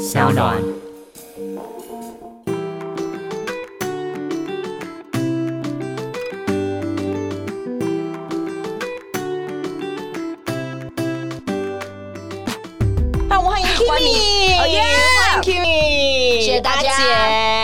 小暖。让我们欢迎 Kimi，哦耶欢迎 Kimi，谢谢大家阿姐，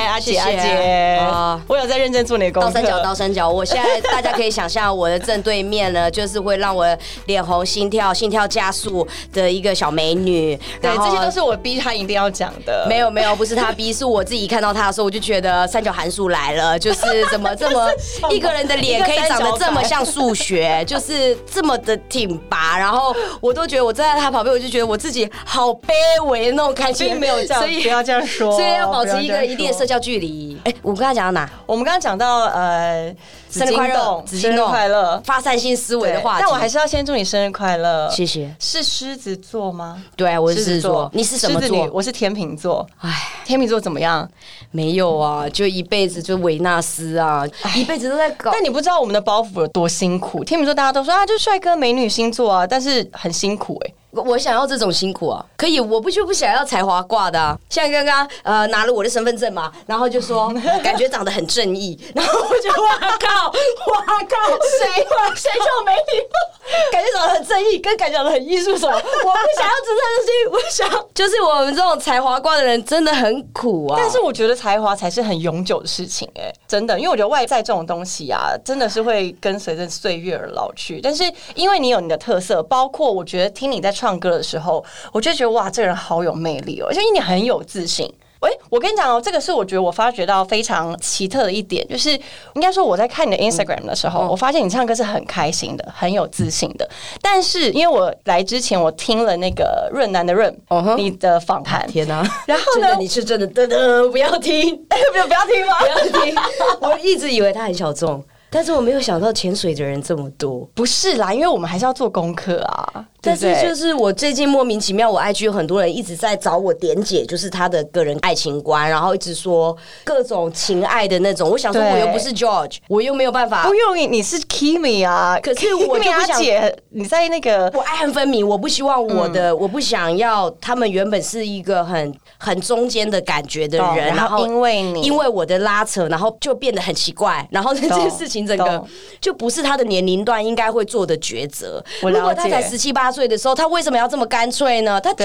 阿姐，谢谢阿姐啊，我有在认真做你的功课。倒三角，倒三角。我现在大家可以想象，我的正对面呢，就是会让我脸红、心跳、心跳加速的一个小美女。对，这些都是我逼她一定要讲的。没有没有，不是她逼，是我自己看到她的时候，我就觉得三角函数来了，就是怎么这么 一个人的脸可以长得这么像数学，就是这么的挺拔，然后我都觉得我站在她旁边，我就觉得我自己好卑微的那种感觉，并没有这样，所以不要这样说，所以要保持一个一定的社交距离。哎，我跟她讲我们刚刚讲到呃，生日快乐，生日快乐发散性思维的话题。但我还是要先祝你生日快乐，谢谢。是狮子座吗？对，我是狮子座，你是什么狮子座？我是天秤座。哎，天秤座怎么样？没有啊，就一辈子就维纳斯啊，一辈子都在搞。但你不知道我们的包袱有多辛苦。天秤座大家都说啊，就帅哥美女星座啊，但是很辛苦哎、我我想要这种辛苦啊，可以，我不就不想要才华挂的啊。像刚刚呃拿了我的身份证嘛，然后就说 感觉长得很正义，然后我就哇靠，哇靠，谁谁就没礼貌？感觉长得很正义，跟感觉长得很艺术什么？我不想要这东西，我想就是我们这种才华挂的人真的很苦啊。但是我觉得才华才是很永久的事情哎、真的，因为我觉得外在这种东西啊，真的是会跟随着岁月而老去。但是因为你有你的特色，包括我觉得听你在唱歌的时候，我就觉得哇，这个人好有魅力哦，而且你很有自信。喂，我跟你讲哦，这个是我觉得我发觉到非常奇特的一点，就是应该说我在看你的 Instagram 的时候，我发现你唱歌是很开心的，很有自信的。但是因为我来之前，我听了那个润南的润嗯哼你的访谈，天哪、然后呢你是真的，噔噔，不要听，不 要不要听吗？不要听。我一直以为他很小众，但是我没有想到潜水的人这么多。不是啦，因为我们还是要做功课啊。但是就是我最近莫名其妙，我 IG 有很多人一直在找我点解，就是他的个人爱情观，然后一直说各种情爱的那种。我想说，我又不是 George，我又没有办法不，用你，你是 Kimi 啊。可是我就不想姐，你在那个我爱恨分明，我不希望我的，嗯我不想要他们原本是一个很很中间的感觉的人，然后因为你因为我的拉扯，然后就变得很奇怪，然后 这件事情整个就不是他的年龄段应该会做的抉择。如果他才十七八岁的时候，他为什么要这么干脆呢？他就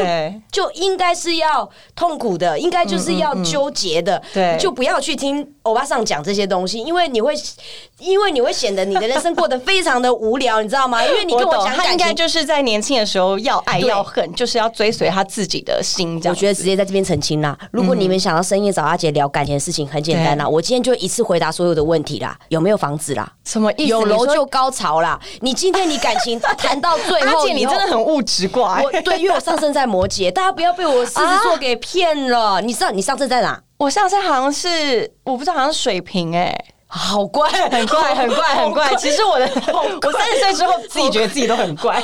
就应该是要痛苦的，应该就是要纠结的，对就不要去听欧巴桑讲这些东西，因为你会，因为你会显得你的人生过得非常的无聊，你知道吗？因为你跟我讲他应该。就是在年轻的时候要爱要恨，就是要追随他自己的心。这样我觉得直接在这边澄清啦。如果你们想要深夜找阿杰聊感情的事情，很简单啦，我今天就一次回答所有的问题啦。有没有房子啦？什么意思？有楼就高潮啦。你今天你感情谈到最阿后，姐，你很物质挂、欸。我对，因为我上升在摩羯，大家不要被我狮子座给骗了。你知道你上升在哪？我上升好像是我不知道，好像水瓶哎、好怪，很怪，很怪，很怪。其实我的，我三十岁之后自己觉得自己都很怪。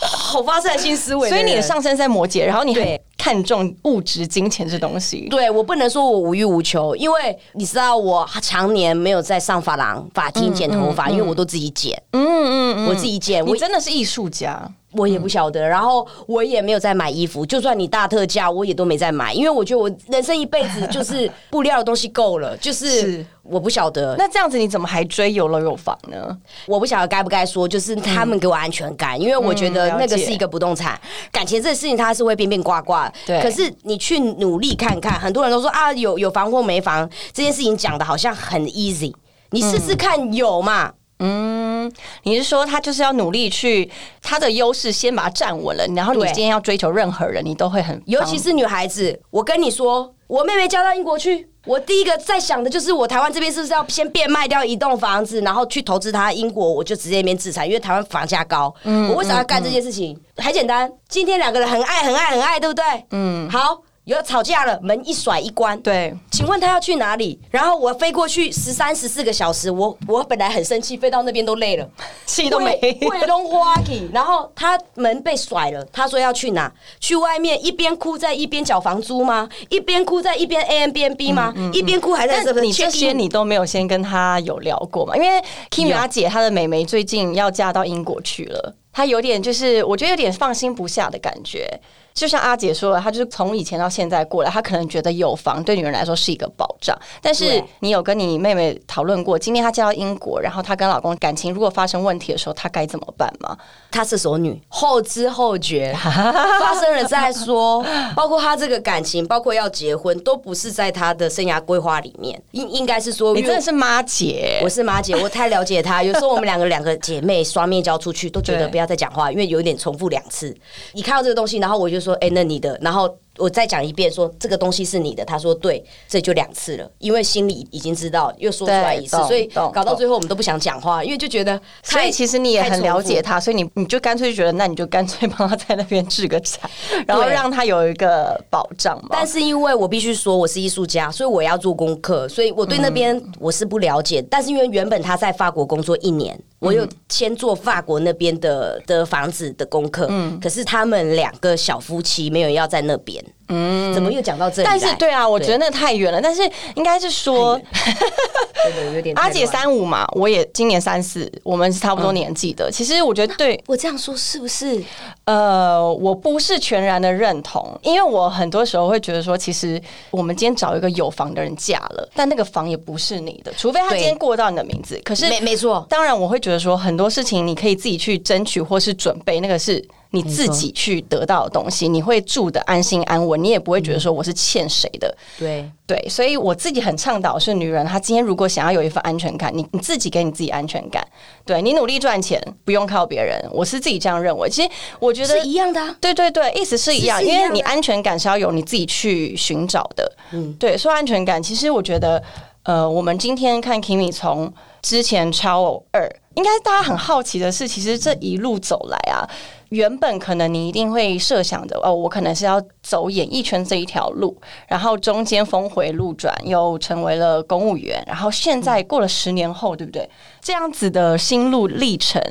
好发散性思维。所以你的上升在摩羯，然后你很对看重物质、金钱这东西。对我不能说我无欲无求，因为你知道我常年没有在上发廊、法庭剪头发，因为我都自己剪，嗯嗯嗯，我自己剪，我真的是艺术家。我也不晓得，然后我也没有在买衣服，就算你大特价，我也都没在买，因为我觉得我人生一辈子就是布料的东西够了，就是是。我不晓得，那这样子你怎么还追有楼有房呢？我不晓得该不该说，就是他们给我安全感，因为我觉得那个是一个不动产，感情这个事情它是会变变卦卦。对可是你去努力看看，很多人都说啊，有有房或没房这件事情讲的好像很 easy，你试试看有嘛？嗯，你是说他就是要努力去他的优势先把它站稳了，然后你今天要追求任何人，你都会很尤其是女孩子，我跟你说，我妹妹嫁到英国去，我第一个在想的就是，我台湾这边是不是要先变卖掉一栋房子，然后去投资它英国，我就直接那边自产，因为台湾房价高。我为什么要干这件事情？很简单，今天两个人很爱很爱很爱，对不对？嗯，好。有吵架了，门一甩一关。对。请问他要去哪里？然后我飞过去十三十四个小时，我我本来很生气，飞到那边都累了，气都没。会弄花去。然后他门被甩了，他说要去哪？去外面一边哭在一边缴房租吗？一边哭在一边 A M B N B 吗？一边哭还在这但你这些你都没有先跟他有聊过嘛？因为 Kimi 阿姐她的妹妹最近要嫁到英国去了。她有点就是我觉得有点放心不下的感觉。就像阿姐说了，她就是从以前到现在过来，她可能觉得有房对女人来说是一个保障。但是你有跟你妹妹讨论过，今天她嫁到英国，然后她跟老公感情如果发生问题的时候，她该怎么办吗？她是熟女，后知后觉，发生了再说。包括她这个感情，包括要结婚，都不是在她的生涯规划里面。应应该是说，你真的是妈姐，我是妈姐，我太了解她。有时候我们两个两个姐妹双面交出去，都觉得不要再讲话，因为有一点重复两次。你看到这个东西，然后我就说：“哎、那你的。”然后我再讲一遍，说这个东西是你的。他说：“对，这就两次了，因为心里已经知道，又说出来一次所以搞到最后我们都不想讲话，因为就觉得。所以其实你也很了解太重复她，所以你你就干脆就觉得，那你就干脆帮他在那边置个产，然后让他有一个保障嘛。但是因为我必须说我是艺术家，所以我要做功课，所以我对那边嗯我是不了解。但是因为原本他在法国工作一年，我嗯有先做法国那边的的房子的功课。嗯可是他们两个小夫妻没有要在那边。嗯，怎么又讲到这里？但是对啊，我觉得那太远了。但是应该是说，对对有点阿姐三五嘛，我也今年三四，我们是差不多年纪的。其实我觉得对，我这样说是不是？呃，我不是全然的认同，因为我很多时候会觉得说，其实我们今天找一个有房的人嫁了，但那个房也不是你的，除非他今天过到你的名字。可是没没错，当然，我会觉得说很多事情你可以自己去争取或是准备，那个是你自己去得到的东西，你会住的安心安稳，你也不会觉得说我是欠谁的。对对，所以我自己很倡导是女人，她今天如果想要有一份安全感，你你自己给你自己安全感，对你努力赚钱，不用靠别人，我是自己这样认为。其实我觉得是一样的啊。对对对，意思是一样，是是一样因为你安全感是要有你自己去寻找的。嗯，对，说安全感，其实我觉得，呃，我们今天看 Kimi 从之前超偶二，应该大家很好奇的是，其实这一路走来啊。原本可能你一定会设想的哦，我可能是要走演艺圈这一条路，然后中间峰回路转，又成为了公务员，然后现在过了十年后，对不对？这样子的心路历程，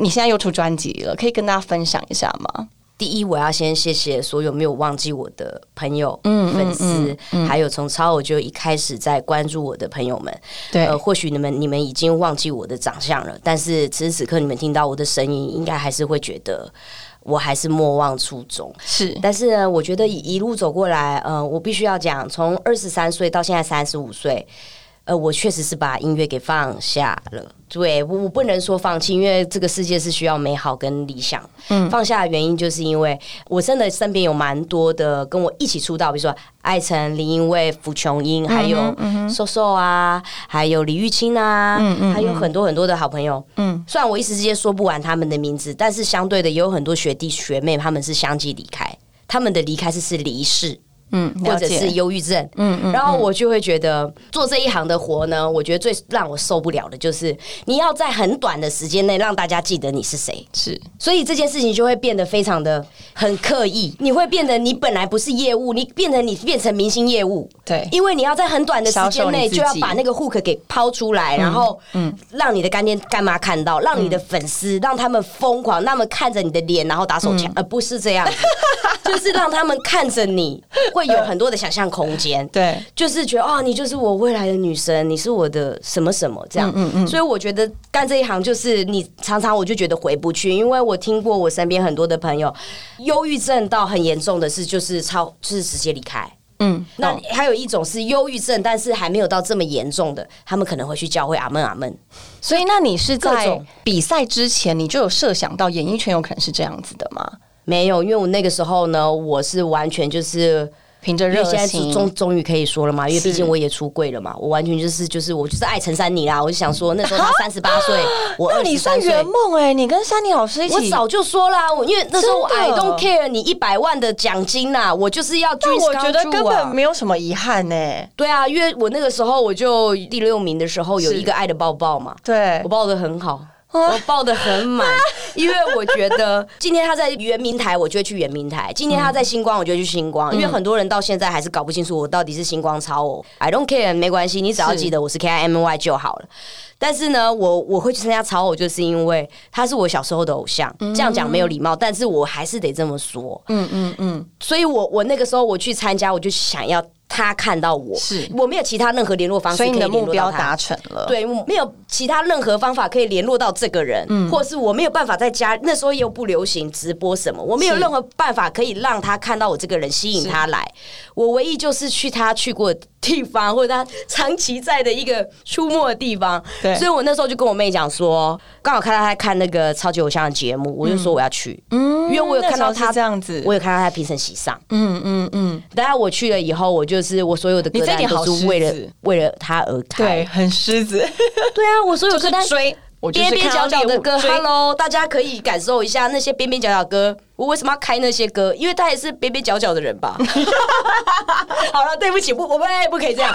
你现在又出专辑了，可以跟大家分享一下吗？第一，我要先谢谢所有没有忘记我的朋友、嗯粉丝，还有从超我就一开始在关注我的朋友们。对呃，或许你们你们已经忘记我的长相了，但是此时此刻你们听到我的声音，应该还是会觉得我还是莫忘初衷。是但是呢，我觉得一一路走过来，呃，我必须要讲，从二十三岁到现在三十五岁，呃，我确实是把音乐给放下了。对我，我不能说放弃，因为这个世界是需要美好跟理想。嗯，放下的原因就是因为我真的身边有蛮多的跟我一起出道，比如说艾辰、林英卫、傅琼英，还有瘦瘦啊，还有李玉清啊，嗯还有很多很多的好朋友。嗯，虽然我一时之间说不完他们的名字，但是相对的也有很多学弟学妹，他们是相继离开。他们的离开是是离世，嗯，或者是忧郁症，嗯嗯，然后我就会觉得做这一行的活呢，我觉得最让我受不了的就是你要在很短的时间内让大家记得你是谁，是。所以这件事情就会变得非常的很刻意，你会变得你本来不是业务，你变成你变成明星业务，对因为你要在很短的时间内就要把那个 hook 给抛出来，然后嗯，让你的干爹干妈看到，让你的粉丝让他们疯狂，那么看着你的脸然后打手枪，而不是这样，就是让他们看着你 会有很多的想象空间，对，就是觉得哦，你就是我未来的女神，你是我的什么什么这样。嗯嗯所以我觉得干这一行就是你常常我就觉得回不去，因为我听过我身边很多的朋友，忧郁症到很严重的是就是超就是直接离开。嗯，那还有一种是忧郁症，但是还没有到这么严重的，他们可能会去教会阿门阿门。所以那你是在比赛之前你就有设想到演艺圈有可能是这样子的吗？没有，因为我那个时候呢，我是完全就是凭着热情，终终于可以说了嘛，因为毕竟我也出柜了嘛，我完全就是就是我就是爱陈珊妮啦，我就想说那时候她三十八岁，我那你算圆。梦哎，你跟珊妮老师一起，我早就说啦，我因为那时候我真 I don't care 你一百万的奖金呐、我就是要啊但我觉得根本没有什么遗憾呢。对啊，因为我那个时候我就第六名的时候有一个爱的抱抱嘛，对我，抱的很好。我报的很满，因为我觉得今天他在圆明台，我就会去圆明台；今天他在星光，我就会去星光。因为很多人到现在还是搞不清楚我到底是星光超偶，I don't care，没关系，你只要记得我是 K I M Y 就好了。但是呢，我我会去参加超偶，就是因为他是我小时候的偶像。这样讲没有礼貌，但是我还是得这么说。嗯嗯嗯，所以我我那个时候我去参加，我就想要他看到我，是我没有其他任何联络方式可以所以你的目标达成了。，对，我没有其他任何方法可以联络到这个人，嗯或是我没有办法在家那时候又不流行直播什么，我没有任何办法可以让他看到我这个人，吸引他来。我唯一就是去他去过的地方，或者他长期在的一个出没的地方。对所以我那时候就跟我妹讲说，刚好看到他在看那个超级偶像的节目，我就说我要去，嗯因为我有看到他这样子。我有看到他评审席上。嗯嗯嗯，等下我去了以后，我就是我所有的歌单都是为了为了他而开。对，很狮子，对啊，我所有歌单是追。边边角角的歌，Hello，大家可以感受一下那些边边角角歌。我为什么要开那些歌？因为他也是边边角角的人吧。好了，对不起，不，我们不可以这样。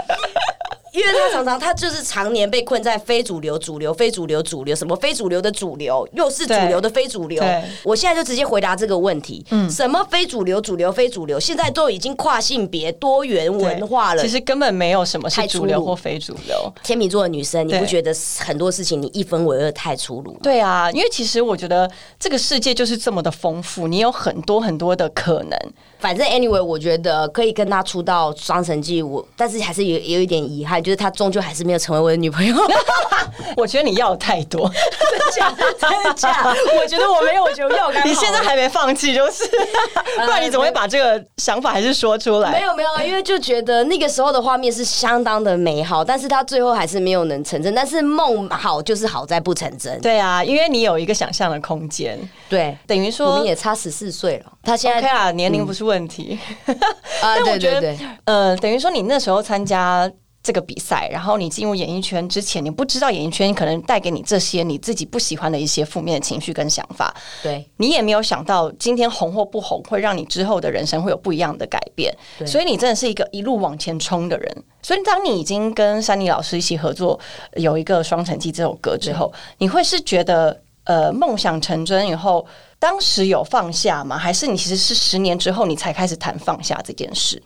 因为他常常他就是常年被困在非主流、主流、非主流、主流什么非主流的主流，又是主流的非主流。我现在就直接回答这个问题：嗯什么非主流、主流、非主流？现在都已经跨性别、多元文化了其。实根本没有什么是太主流或非主流。天秤座的女生，你不觉得很多事情你一分为二太粗鲁？对啊，因为其实我觉得这个世界就是这么的丰富，你有很多很多的可能。反正 anyway，我觉得可以跟他出道双城记，我但是还是有有一点遗憾，就是他终究还是没有成为我的女朋友。我觉得你要的太多，真的假？真的假？我觉得我没有，我觉得我要刚好你现在还没放弃，就是，不然你怎么会把这个想法还是说出来？没有没有，因为就觉得那个时候的画面是相当的美好，但是他最后还是没有能成真。但是梦好就是好在不成真。对啊，因为你有一个想象的空间，对，等于说我说们也差十四岁了，他现 OK 在啊，年龄不是问题。啊，对对对，呃，等于说你那时候参加这个比赛，然后你进入演艺圈之前，你不知道演艺圈可能带给你这些你自己不喜欢的一些负面的情绪跟想法，对你也没有想到今天红或不红会让你之后的人生会有不一样的改变，所以你真的是一个一路往前冲的人。所以当你已经跟珊妮老师一起合作有一个《双城记》这首歌之后，你会是觉得呃梦想成真以后，当时有放下吗？还是你其实是十年之后你才开始谈放下这件事？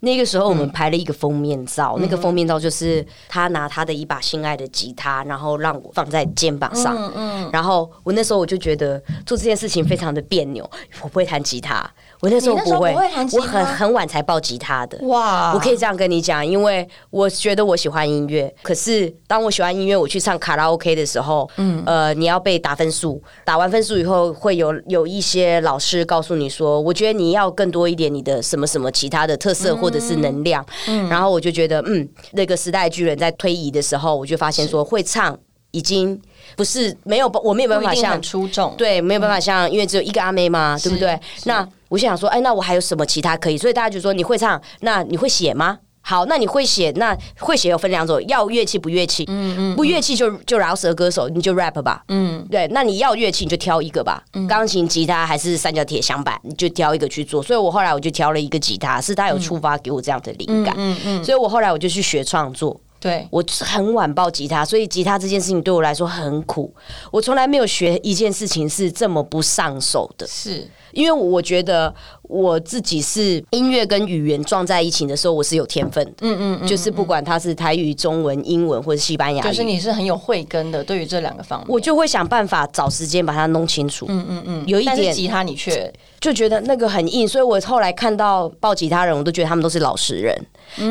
那个时候我嗯们拍了一个封面照，那个封面照就是他拿他的一把心爱的吉他，然后让我放在肩膀上。嗯然后我那时候我就觉得做这件事情非常的别扭，我不会弹吉他，我那时候不会，我很很晚才报吉他的。哇。我可以这样跟你讲，因为我觉得我喜欢音乐，可是当我喜欢音乐，我去唱卡拉 OK 的时候，嗯，呃，你要被打分数，打完分数以后，会有有一些老师告诉你说，我觉得你要更多一点你的什么什么其他的特色或者是能量，嗯。然后我就觉得，嗯，那个时代巨人在推移的时候，我就发现说会唱已经不是没有，我没有办法像出众，对，没有办法像，因为只有一个阿妹嘛，对不对？那我就想说，哎，那我还有什么其他可以？所以大家就说你会唱，那你会写吗？好，那你会写，那会写有分两种，要乐器不乐器，嗯嗯，不乐器就就饶舌歌手，你就 rap 吧，嗯，对，那你要乐器你就挑一个吧，钢琴、吉他还是三角铁、响板，你就挑一个去做。所以我后来我就挑了一个吉他，是他有触发给我这样的灵感，嗯嗯，所以我后来我就去学创作，对，我很晚抱吉他，所以吉他这件事情对我来说很苦。我从来没有学一件事情是这么不上手的，是因为我觉得我自己是音乐跟语言撞在一起的时候，我是有天分的。嗯嗯就是不管它是台语、中文、英文或者西班牙就是。你是很有慧根的，对于这两个方面，我就会想办法找时间把它弄清楚。嗯嗯嗯，有一点吉他你却就觉得那个很硬，所以我后来看到抱吉他人，我都觉得他们都是老实人，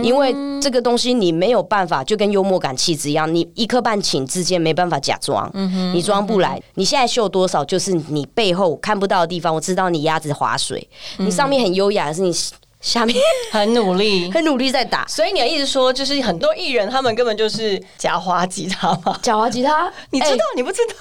因为这个东西你没有办法，就跟幽默感、气质一样，你一颗半顷之间没办法假装，你装不来。你现在秀多少，就是你背后看不到的地方。我知道你鸭子划水，你上面很优雅，可是你下面很努力。很努力在打。所以你的意思说，就是很多艺人他们根本就是假滑吉他嘛？假滑吉他，你知道？哎你不知道？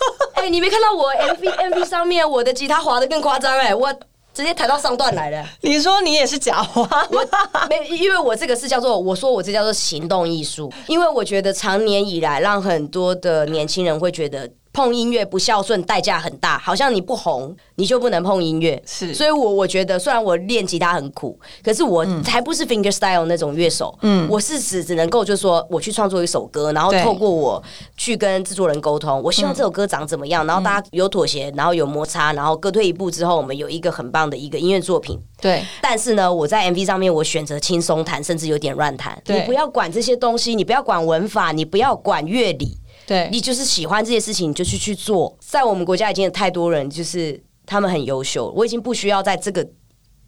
哎、你没看到我 MV MV 上面我的吉他滑的更夸张哎，我直接抬到上段来了。你说你也是假话，我？没，因为我这个是叫做，我说我这叫做行动艺术，因为我觉得长年以来让很多的年轻人会觉得。碰音乐不孝顺，代价很大，好像你不红，你就不能碰音乐。是所以我我觉得，虽然我练吉他很苦，可是我才不是 finger style 那种乐手。嗯，我是只只能够就是说，我去创作一首歌，然后透过我去跟制作人沟通，我希望这首歌长怎么样，然后大家有妥协，然后有摩擦，然后各退一步之后，我们有一个很棒的一个音乐作品。对，但是呢，我在 MV 上面我选择轻松弹，甚至有点乱弹。对你不要管这些东西，你不要管文法，你不要管乐理，对，你就是喜欢这些事情，你就去去做。在我们国家已经有太多人，就是他们很优秀，我已经不需要在这个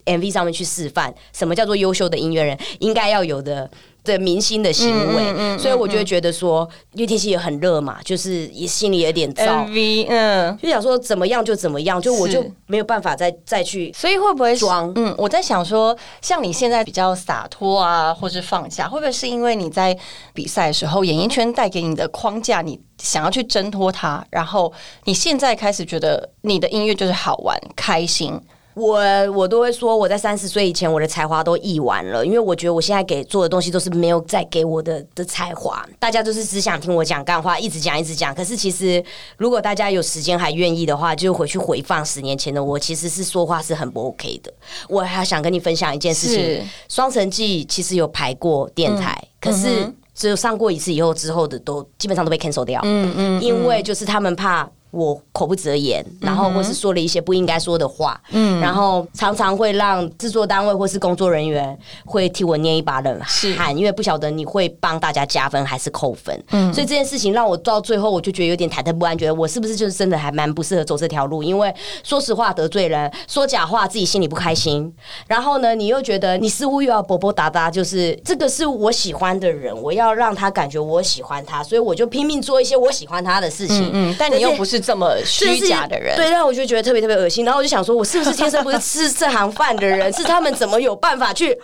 MV 上面去示范什么叫做优秀的音乐人应该要有的。的明星的行为，嗯所以我就会觉得说，因为天气也很热嘛，就是也心里有点燥，MV，嗯。就想说怎么样就怎么样，就我就没有办法再再去所以会不会是装。嗯，我在想说，像你现在比较洒脱啊，或是放下，会不会是因为你在比赛的时候，演艺圈带给你的框架，你想要去挣脱它，然后你现在开始觉得你的音乐就是好玩、开心，我我都会说，我在三十岁以前，我的才华都溢完了，因为我觉得我现在给做的东西都是没有再给我的的才华，大家就是只想听我讲干话，一直讲一直讲。可是其实，如果大家有时间还愿意的话，就回去回放十年前的我，其实是说话是很不 OK 的。我还想跟你分享一件事情，《双城记》其实有排过电台，可是嗯只有上过一次以后，之后的都基本上都被 cancel 掉。嗯嗯，因为就是他们怕。我口不择言，然后或是说了一些不应该说的话，嗯，然后常常会让制作单位或是工作人员会替我捏一把冷汗，因为不晓得你会帮大家加分还是扣分，嗯，所以这件事情让我到最后我就觉得有点忐忑不安，觉得我是不是就是真的还蛮不适合走这条路？因为说实话得罪人，说假话自己心里不开心，然后呢，你又觉得你似乎又要啵啵哒哒，就是这个是我喜欢的人，我要让他感觉我喜欢他，所以我就拼命做一些我喜欢他的事情，嗯，但你又不是这么虚假的人，对，让我就觉得特别特别恶心。然后我就想说，我是不是天生不是吃这行饭的人？是他们怎么有办法去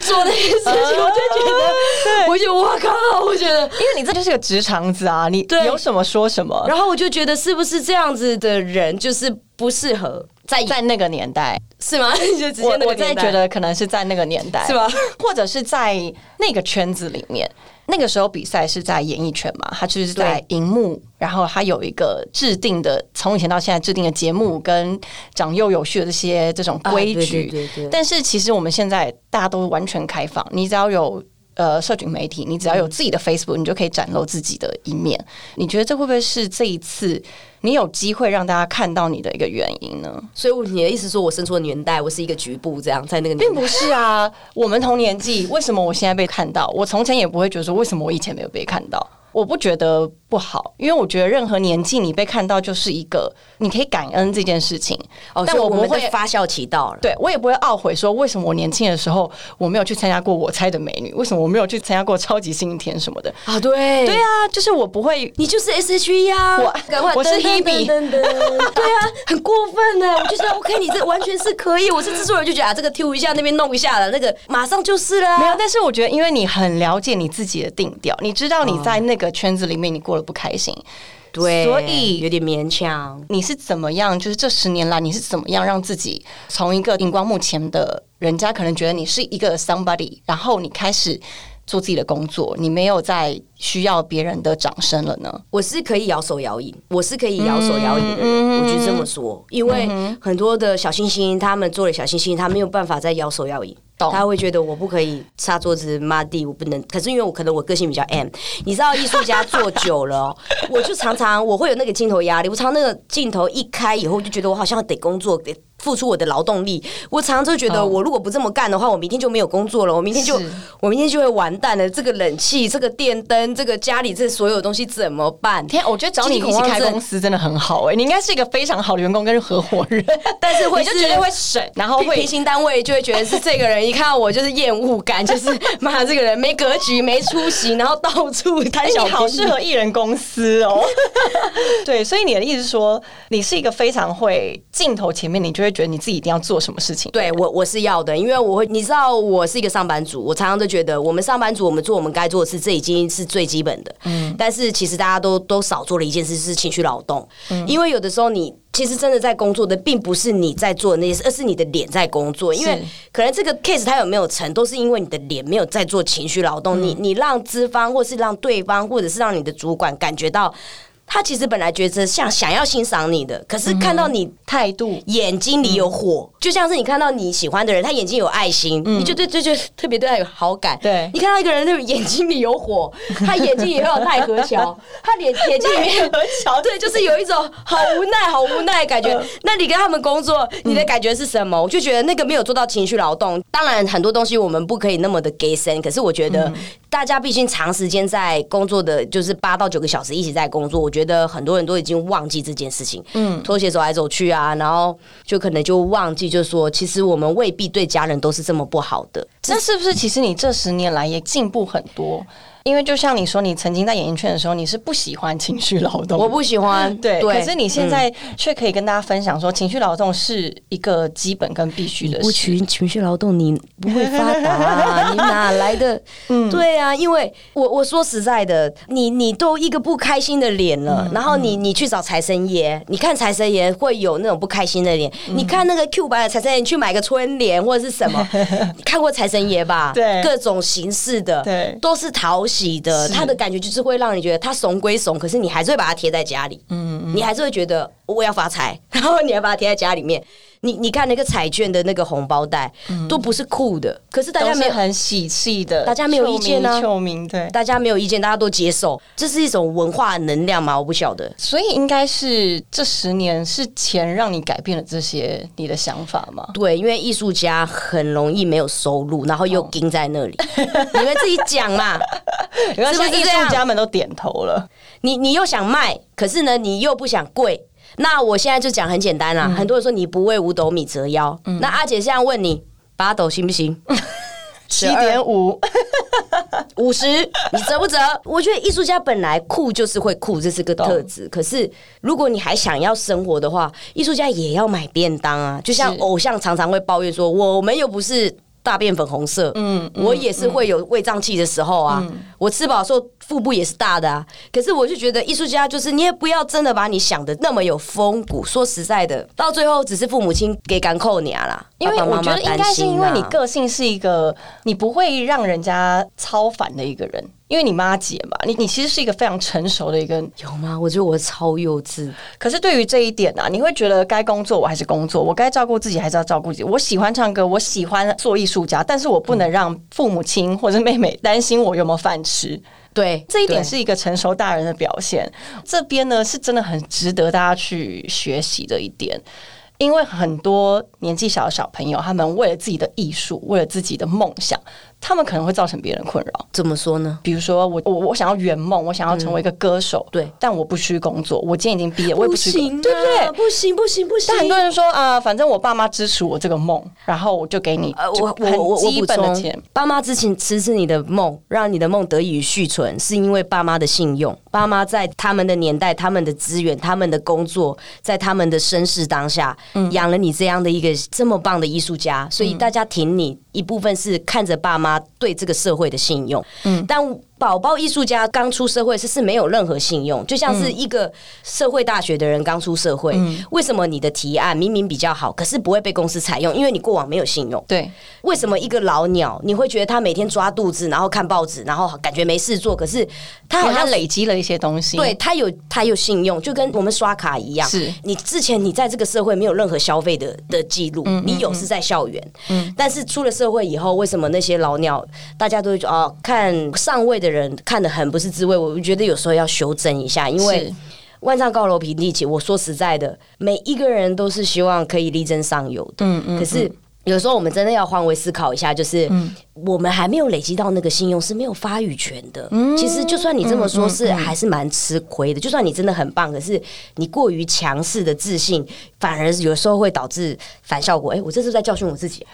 做那些事情？我就觉得，我就我靠，我觉得。因为你这就是个直肠子啊，你对有什么说什么。然后我就觉得，是不是这样子的人就是不适合在在那个年代，是吗？就直接我我在觉得可能是在那个年代，是吧？或者是在那个圈子里面，那个时候比赛是在演艺圈嘛，它就是在荧幕，然后它有一个制定的，从以前到现在制定的节目跟长幼有序的这些这种规矩。啊对对对对但是其实我们现在大家都完全开放，你只要有。呃，社群媒体，你只要有自己的 Facebook，你就可以展露自己的一面。你觉得这会不会是这一次你有机会让大家看到你的一个原因呢？所以你的意思说我生出的年代，我是一个局部这样在那个年代并不是啊，我们同年纪，为什么我现在被看到？我从前也不会觉得说，为什么我以前没有被看到？我不觉得不好，因为我觉得任何年纪你被看到就是一个你可以感恩这件事情。哦，但我不会的发酵期到了。对我也不会懊悔说，为什么我年轻的时候我没有去参加过我猜的美女？为什么我没有去参加过超级星期天什么的？啊，对对啊，就是我不会你就是 S H E 呀，我赶快我是 Hebe 对啊，很过分呢。我就觉得 OK，你这完全是可以。我是制作人，就觉得啊，这个 Q 一下，那边弄一下了，那个马上就是了啊。没有，但是我觉得，因为你很了解你自己的定调，你知道你在那个圈子里面你过得不开心，对，所以有点勉强。你是怎么样？就是这十年来，你是怎么样让自己从一个荧光幕前的人家可能觉得你是一个 somebody，然后你开始做自己的工作，你没有再需要别人的掌声了呢？我是可以摇手摇影，我是可以摇手摇影的人，嗯我就这么说。因为很多的小星星，他们做了小星星，他没有办法再摇手摇影。懂他会觉得我不可以擦桌子抹地，我不能。可是因为我可能我个性比较 M，你知道艺术家做久了哦、我就常常我会有那个镜头压力。我常常那个镜头一开以后，我就觉得我好像得工作，得付出我的劳动力。我常常就觉得，哦我如果不这么干的话，我明天就没有工作了，我明天就我明天就会完蛋了。这个冷气、这个电灯、这个家里这所有东西怎么办？天啊，我觉得找你一起开公司真的很好哎、你应该是一个非常好的员工跟合伙人，但是会你就绝对会省，然后会行单位就会觉得是这个人，一看到我就是厌恶感，就是 妈这个人没格局、没出息，然后到处贪哎，小便宜。你好适合艺人公司哦。对，所以你的意思是说，你是一个非常会镜头前面，你就会觉得你自己一定要做什么事情。对我我是要的，因为我会，你知道我是一个上班族，我常常都觉得我们上班族我们做我们该做的事，这已经是最基本的。嗯，但是其实大家都都少做了一件事，是情绪劳动。因为有的时候你。其实真的在工作的，并不是你在做的那些事，而是你的脸在工作。因为可能这个 case 它有没有成，都是因为你的脸没有在做情绪劳动。你你让资方，或是让对方，或者是让你的主管感觉到，他其实本来觉得像想要欣赏你的，可是看到你态度眼睛里有火，就像是你看到你喜欢的人，他眼睛有爱心，你就对对就特别对他有好感。对你看到一个人，那个眼睛里有火，他眼睛也会有奈何桥，他眼眼睛里面桥 对，就是有一种好无奈、好无奈的感觉。那你跟他们工作，你的感觉是什么？我就觉得那个没有做到情绪劳动。当然，很多东西我们不可以那么的给深，可是我觉得大家毕竟长时间在工作的，就是八到九个小时一起在工作，我觉觉得很多人都已经忘记这件事情，嗯，拖鞋走来走去啊，然后就可能就忘记，就说其实我们未必对家人都是这么不好的。那是不是其实你这十年来也进步很多？因为就像你说，你曾经在演艺圈的时候，你是不喜欢情绪劳动，我不喜欢。对，可是你现在却可以跟大家分享说，情绪劳动是一个基本跟必须的。不情情绪劳动，你不会发达，你哪来的？嗯，对啊，因为我我说实在的，你你都一个不开心的脸了，然后你你去找财神爷，你看财神爷会有那种不开心的脸，你看那个 Q 版的财神爷，你去买个春联或者是什么，看过财神爷吧？对，各种形式的，对，都是讨喜。己的，他的感觉就是会让你觉得他怂归怂，可是你还是会把它贴在家里，嗯，你还是会觉得我要发财，然后你还把它贴在家里面。你你看那个彩券的那个红包袋，都不是酷的，可是大家没有很喜气的，大家没有意见呢，臭名对，大家没有意见，大家都接受，这是一种文化能量吗？我不晓得，所以应该是这十年是钱让你改变了这些你的想法吗？对，因为艺术家很容易没有收入，然后又盯在那里，你们自己讲嘛，是不是艺术家们都点头了？你你又想卖，可是呢，你又不想贵。那我现在就讲很简单啦，很多人说你不为五斗米折腰，那阿姐现在问你八斗行不行？七点五，五十，你折不折？我觉得艺术家本来酷就是会酷，这是个特质。可是如果你还想要生活的话，艺术家也要买便当啊。就像偶像常常会抱怨说，我们又不是。大便粉红色，嗯，我也是会有胃胀气的时候啊。我吃饱的时候腹部也是大的啊。可是我就觉得艺术家就是你也不要真的把你想的那么有风骨。说实在的，到最后只是父母亲给赶扣你啊啦。因为我觉得应该是因为你个性是一个你不会让人家超凡的一个人。因为你妈姐嘛，你你其实是一个非常成熟的一个，有吗？我觉得我超幼稚。可是对于这一点呢，你会觉得该工作我还是工作，我该照顾自己还是要照顾自己。我喜欢唱歌，我喜欢做艺术家，但是我不能让父母亲或者妹妹担心我有没有饭吃。对，这一点是一个成熟大人的表现。这边呢是真的很值得大家去学习的一点，因为很多年纪小的小朋友，他们为了自己的艺术，为了自己的梦想。他们可能会造成别人困扰，怎么说呢？比如说，我我我想要圆梦，我想要成为一个歌手，对，但我不需工作，我今天已经毕业，我也不行，对不对？不行不行不行！但很多人说啊，反正我爸妈支持我这个梦，然后我就给你，我我我基本的钱，爸妈支持支持你的梦，让你的梦得以续存，是因为爸妈的信用，爸妈在他们的年代，他们的资源，他们的工作，在他们的身世当下，养了你这样的一个这么棒的艺术家，所以大家挺你。一部分是看着爸妈对这个社会的信用，嗯，但。宝宝艺术家刚出社会是是没有任何信用，就像是一个社会大学的人刚出社会。为什么你的提案明明比较好，可是不会被公司采用？因为你过往没有信用。对，为什么一个老鸟你会觉得他每天抓肚子，然后看报纸，然后感觉没事做？可是他好像累积了一些东西。对他有他有信用，就跟我们刷卡一样。是你之前你在这个社会没有任何消费的的记录，你有是在校园。嗯，但是出了社会以后，为什么那些老鸟大家都会哦看上位的人看的很？不是滋味，我觉得有时候要修正一下，因为万丈高楼平地起。我说实在的，每一个人都是希望可以力争上游的。嗯嗯。可是有时候我们真的要换位思考一下，就是我们还没有累积到那个信用是没有发语权的。嗯。其实就算你这么说，是还是蛮吃亏的。就算你真的很棒，可是你过于强势的自信，反而有时候会导致反效果。哎，我这是在教训我自己。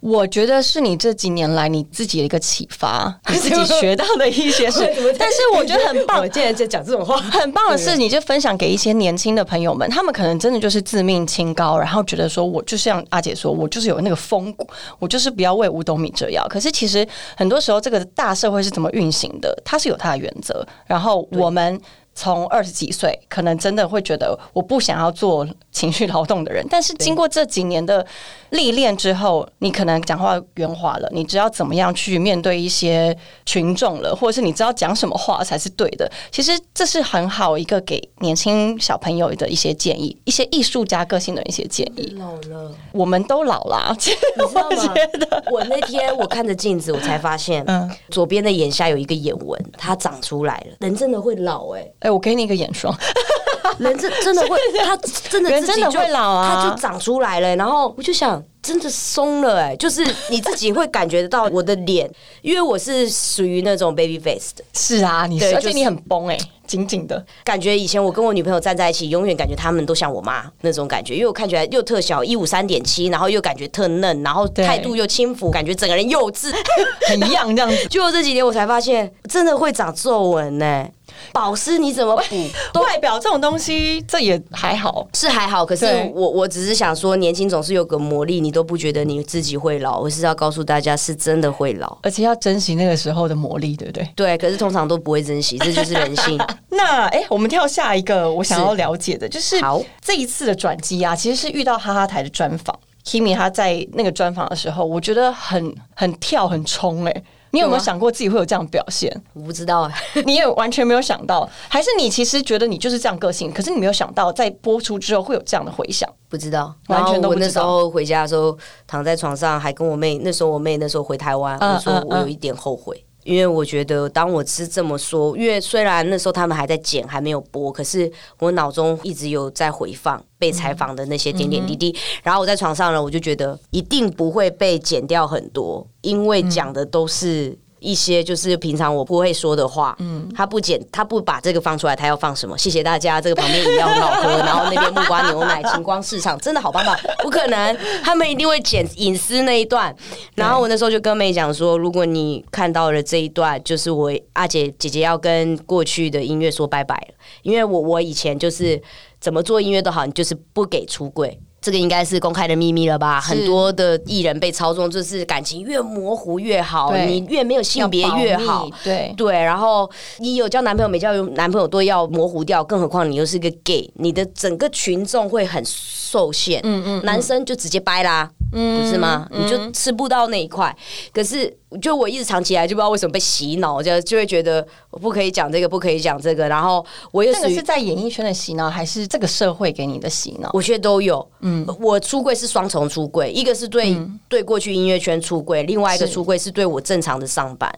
我觉得是你这几年来你自己的一个启发，你 自己学到的一些事。但是我觉得很棒，我竟然在讲这种话，很棒的是，你就分享给一些年轻的朋友们，他们可能真的就是自命清高，然后觉得说我就像阿姐说，我就是有那个风骨，我就是不要为五斗米折腰。可是其实很多时候，这个大社会是怎么运行的，它是有它的原则。然后我们。从二十几岁，可能真的会觉得我不想要做情绪劳动的人，但是经过这几年的历练之后，你可能讲话圆滑了，你知道怎么样去面对一些群众了，或者是你知道讲什么话才是对的。其实这是很好一个给年轻小朋友的一些建议，一些艺术家个性的一些建议。老了，我们都老了，你知道吗？我那天我看着镜子，我才发现，嗯，左边的眼下有一个眼纹，它长出来了。人真的会老，哎，哎。我给你一个眼霜，人真真的会，他真的人真的会老啊，他就长出来了。然后我就想，真的松了哎、就是你自己会感觉得到我的脸，因为我是属于那种 baby face 的是啊，你而且你很崩哎、紧紧的，感觉。以前我跟我女朋友站在一起，永远感觉他们都像我妈那种感觉，因为我看起来又特小，一五三点七，然后又感觉特嫩，然后对态度又轻浮，感觉整个人幼稚。很一样这样子。结果这几年我才发现，真的会长皱纹呢。保湿你怎么补都外表这种东西，这也还好。是还好，可是我我只是想说，年轻总是有个魔力，你都不觉得你自己会老。我是要告诉大家，是真的会老。而且要珍惜那个时候的魔力，对不对？对，可是通常都不会珍惜，这 就是人性。那哎、我们跳下一个我想要了解的，就是好这一次的转机啊，其实是遇到哈哈台的专访。Kimi 他在那个专访的时候，我觉得很很跳很冲哎、你有没有想过自己会有这样表现？我不知道哎、你也完全没有想到，还是你其实觉得你就是这样个性，可是你没有想到在播出之后会有这样的回响。不知道，完全都不知道我那时候回家的时候，躺在床上，还跟我妹，那时候我妹那时候回台湾，嗯我说嗯我有一点后悔。因为我觉得，当我是这么说，因为虽然那时候他们还在剪，还没有播，可是我脑中一直有在回放被采访的那些点点滴滴。然后我在床上呢，我就觉得一定不会被剪掉很多，因为讲的都是。一些就是平常我不会说的话，嗯，他不剪，他不把这个放出来，他要放什么？谢谢大家，这个旁边饮料很好喝，然后那边木瓜牛奶、晴光市场真的好棒棒，不可能，他们一定会剪隐私那一段。然后我那时候就跟妹讲说，如果你看到了这一段，就是我阿姐姐姐要跟过去的音乐说拜拜了，因为我我以前就是怎么做音乐都好，你就是不给出柜。这个应该是公开的秘密了吧？很多的艺人被操纵，就是感情越模糊越好，你越没有性别越好。对，对，然后你有交男朋友没交男朋友都要模糊掉，更何况你又是个 gay，你的整个群众会很受限。嗯嗯，男生就直接掰啦，不是吗？你就吃不到那一块。可是就我一直长期以来就不知道为什么被洗脑，就就会觉得我不可以讲这个，不可以讲这个，然后我又属于那个是在演艺圈的洗脑，还是这个社会给你的洗脑？我觉得都有。嗯，我出柜是双重出柜，一个是对、对过去音乐圈出柜，另外一个出柜是对我正常的上班。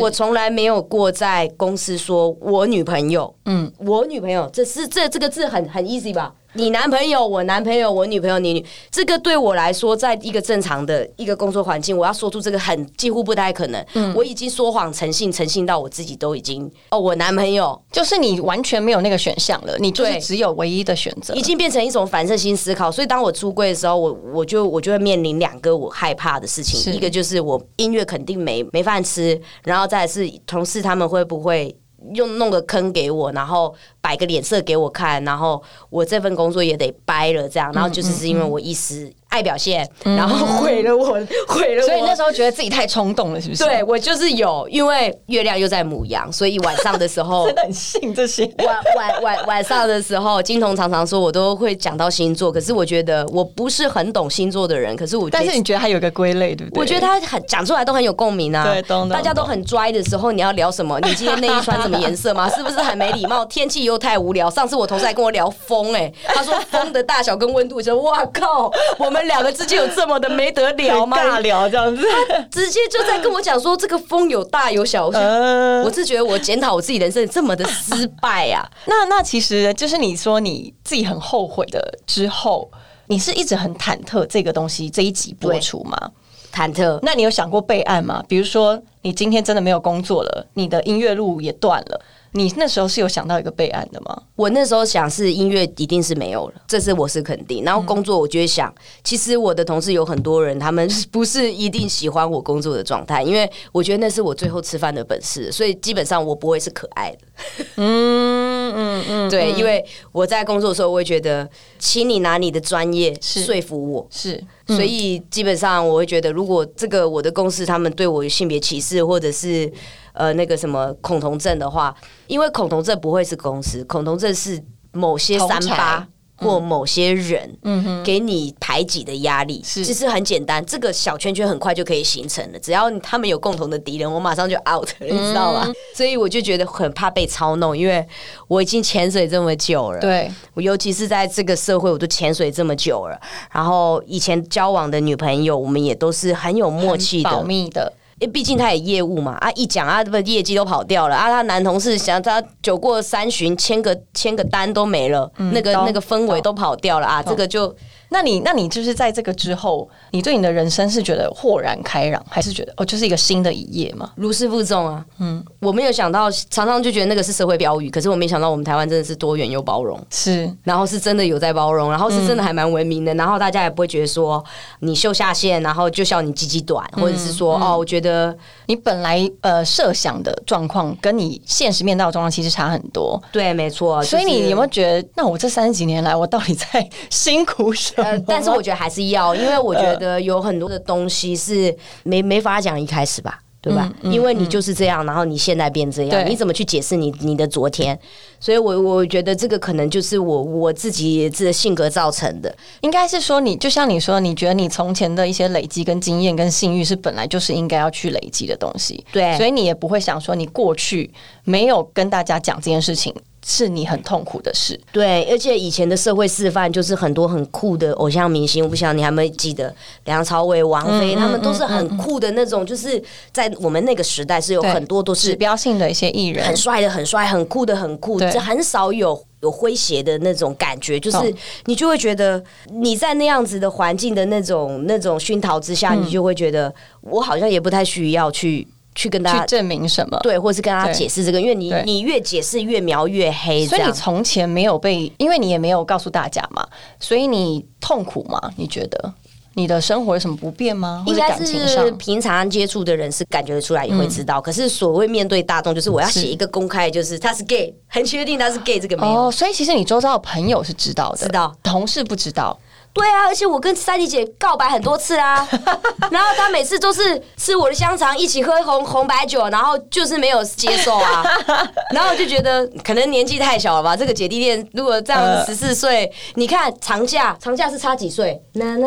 我从来没有过在公司说我女朋友，嗯，我女朋友，这是这这个字很很 easy 吧？你男朋友，我男朋友，我女朋友，你女，这个对我来说，在一个正常的一个工作环境，我要说出这个很几乎不太可能。我已经说谎诚信，诚信到我自己都已经哦，我男朋友就是你完全没有那个选项了，你就是只有唯一的选择已。经变成一种反射性思考，所以当我出柜的时候，我我就我就会面临两个我害怕的事情，一个就是我音乐肯定没没饭吃，然后再是同事他们会不会用弄个坑给我，然后摆个脸色给我看，然后我这份工作也得掰了这样，然后就是是因为我一时爱表现，然后毁了我，毁了我，所以那时候觉得自己太冲动了，是不是？对，我就是有，因为月亮又在母羊，所以晚上的时候 真的很信这些。晚晚晚晚上的时候，金童常常说我都会讲到星座，可是我觉得我不是很懂星座的人，可是我但是你觉得他有一个归类，对不对？我觉得他很讲出来都很有共鸣啊，对懂懂大家都很拽的时候，你要聊什么？你今天内衣穿什么颜色吗？是不是很没礼貌？天气又太无聊。上次我同事还跟我聊风、哎，他说风的大小跟温度，我说哇靠，我们两个之间有这么的没得聊吗？尬聊这样子。直接就在跟我讲说这个风有大有小，我我是觉得我检讨我自己人生这么的失败啊。那那其实就是你说你自己很后悔的之后，你是一直很忐忑这个东西这一集播出吗？忐忑，那你有想过备案吗？比如说你今天真的没有工作了，你的音乐路也断了，你那时候是有想到一个备案的吗？我那时候想是音乐一定是没有了，这是我是肯定。然后工作，我就会想，其实我的同事有很多人，他们不是一定喜欢我工作的状态，因为我觉得那是我最后吃饭的本事，所以基本上我不会是可爱的。嗯嗯嗯嗯，对，因为我在工作的时候，我会觉得，请你拿你的专业说服我。是，所以基本上我会觉得，如果这个我的公司他们对我有性别歧视，或者是呃那个什么恐同症的话，因为恐同症不会是公司，恐同症是某些三八侪。或某些人，给你排挤的压力，是。其实很简单，这个小圈圈很快就可以形成了。只要他们有共同的敌人，我马上就 out 了，你知道吗？所以我就觉得很怕被操弄，因为我已经潜水这么久了，对，我尤其是在这个社会，我都潜水这么久了。然后以前交往的女朋友，我们也都是很有默契保，密的，因为毕竟他也业务嘛，啊一讲啊，不业绩都跑掉了啊，他男同事想他酒过三巡，签个签个单都没了，那个那个氛围都跑掉了啊，这个就那你那你就是在这个之后，你对你的人生是觉得豁然开朗，还是觉得哦，就是一个新的一页吗？如释负重啊，嗯，我没有想到，常常就觉得那个是社会标语，可是我没想到我们台湾真的是多元又包容，是，然后是真的有在包容，然后是真的还蛮文明的，然后大家也不会觉得说你秀下限，然后就笑你鸡鸡短，或者是说哦，我觉得你本来呃设想的状况跟你现实面到的状况其实差很多，对，没错。所以你有没有觉得，那我这三十几年来，我到底在 辛苦什么？但是我觉得还是要，因为我觉得有很多的东西是没没法讲一开始吧。对吧？因为你就是这样，然后你现在变这样，你怎么去解释你你的昨天？所以，我我觉得这个可能就是我我自己这性格造成的。应该是说，你就像你说，你觉得你从前的一些累积、跟经验、跟信誉是本来就是应该要去累积的东西。对，所以你也不会想说，你过去没有跟大家讲这件事情。是你很痛苦的事，对，而且以前的社会示范就是很多很酷的偶像明星，我不晓得你还没记得梁朝伟、王菲，他们都是很酷的那种，就是在我们那个时代是有很多都是指标性的一些艺人，很帅的、很帅、很酷的、很酷，这很少有有诙谐的那种感觉，就是你就会觉得你在那样子的环境的那种那种熏陶之下，你就会觉得我好像也不太需要去。去跟大家证明什么？对，或是跟大家解释这个，因为你你越解释越描越黑。所以你从前没有被，因为你也没有告诉大家嘛，所以你痛苦吗？你觉得你的生活有什么不便吗？应该是平常接触的人是感觉得出来，也会知道。可是所谓面对大众，就是我要写一个公开，就是他是 gay，很确定他是 gay，这个没有。所以其实你周遭的朋友是知道的，知道同事不知道。对啊，而且我跟三弟姐告白很多次啊，然后她每次都是吃我的香肠，一起喝红红白酒，然后就是没有接受啊，然后我就觉得可能年纪太小了吧。这个姐弟恋如果这样十四岁，你看长假长假是差几岁？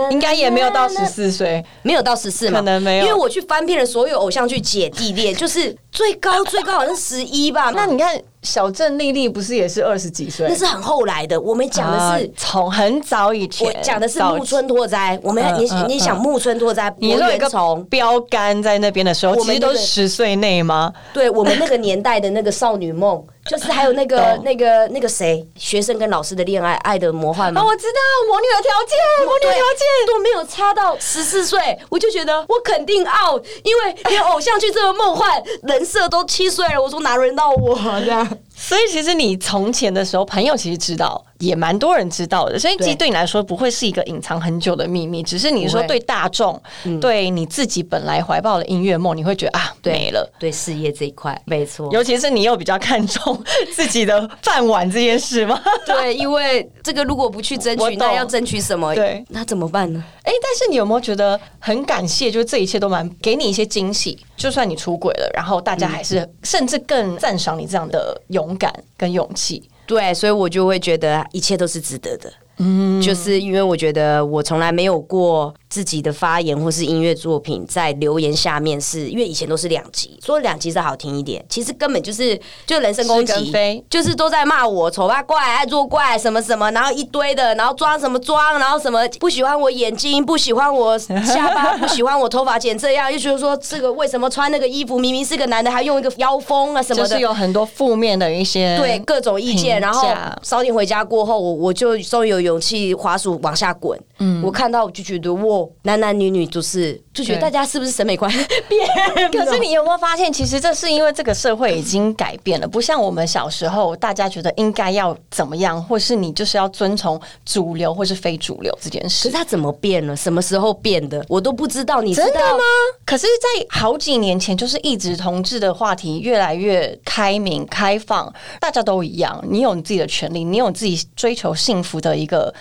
应该也没有到十四岁，没有到十四嘛？可能没有，因为我去翻遍了所有偶像剧姐弟恋，就是最高最高好像十一吧。那你看。小镇丽丽不是也是二十几岁？那是很后来的。我们讲的是从很早以前，我讲的是木村拓哉。我们你你想木村拓哉，你说一个标杆在那边的时候，其实都是十岁内吗？对我们那个年代的那个少女梦。就是还有那个那个那个谁，学生跟老师的恋爱，爱的魔幻吗？我知道魔女的条件，魔女条件都没有差到十四岁，我就觉得我肯定 out，因为连偶像剧这么梦幻，人设都七岁了，我说哪轮到我这样？所以其实你从前的时候，朋友其实知道。也蛮多人知道的，所以其实对你来说不会是一个隐藏很久的秘密，只是你说对大众，对你自己本来怀抱的音乐梦，你会觉得啊没了。对事业这一块，没错，尤其是你又比较看重自己的饭碗这件事吗？对，因为这个如果不去争取，那要争取什么？对，那怎么办呢？哎，但是你有没有觉得很感谢？就是这一切都蛮给你一些惊喜，就算你出轨了，然后大家还是甚至更赞赏你这样的勇敢跟勇气。对，所以我就会觉得一切都是值得的。嗯，就是因为我觉得我从来没有过。自己的发言或是音乐作品在留言下面，是因为以前都是两集，说两集是好听一点，其实根本就是就人身攻击，就是都在骂我丑八怪、爱作怪什么什么，然后一堆的，然后装什么装，然后什么不喜欢我眼睛，不喜欢我下巴，不喜欢我头发剪这样，又觉得说这个为什么穿那个衣服，明明是个男的，还用一个腰封啊什么的，就是有很多负面的一些对各种意见。然后早点回家过后，我我就终于有勇气滑鼠往下滚。嗯，我看到我就觉得我。男男女女就是就觉得大家是不是审美观 变？可是你有没有发现，其实这是因为这个社会已经改变了，不像我们小时候，大家觉得应该要怎么样，或是你就是要遵从主流或是非主流这件事。可是它怎么变了？什么时候变的？我都不知道。你知道吗？可是，在好几年前，就是一直同志的话题越来越开明开放，大家都一样，你有你自己的权利，你有自己追求幸福的一个。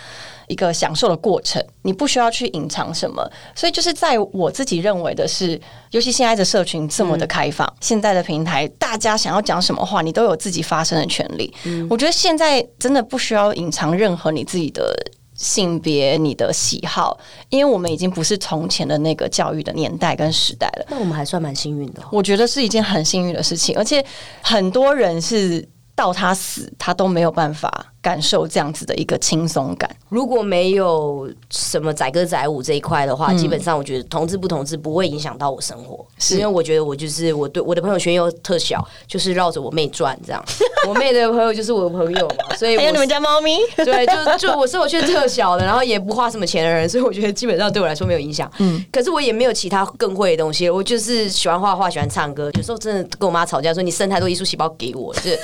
一个享受的过程，你不需要去隐藏什么，所以就是在我自己认为的是，尤其现在的社群这么的开放，现在的平台，大家想要讲什么话，你都有自己发声的权利。我觉得现在真的不需要隐藏任何你自己的性别、你的喜好，因为我们已经不是从前的那个教育的年代跟时代了。那我们还算蛮幸运的，我觉得是一件很幸运的事情，而且很多人是到他死，他都没有办法。感受这样子的一个轻松感。如果没有什么载歌载舞这一块的话，基本上我觉得同志不同志不会影响到我生活，因为我觉得我就是我对我的朋友圈又特小，就是绕着我妹转这样。我妹的朋友就是我的朋友嘛，所以还有你们家猫咪，对，就就我生活圈特小的，然后也不花什么钱的人，所以我觉得基本上对我来说没有影响。嗯，可是我也没有其他更会的东西，我就是喜欢画画，喜欢唱歌。有时候真的跟我妈吵架，说你生太多艺术细胞给我，就是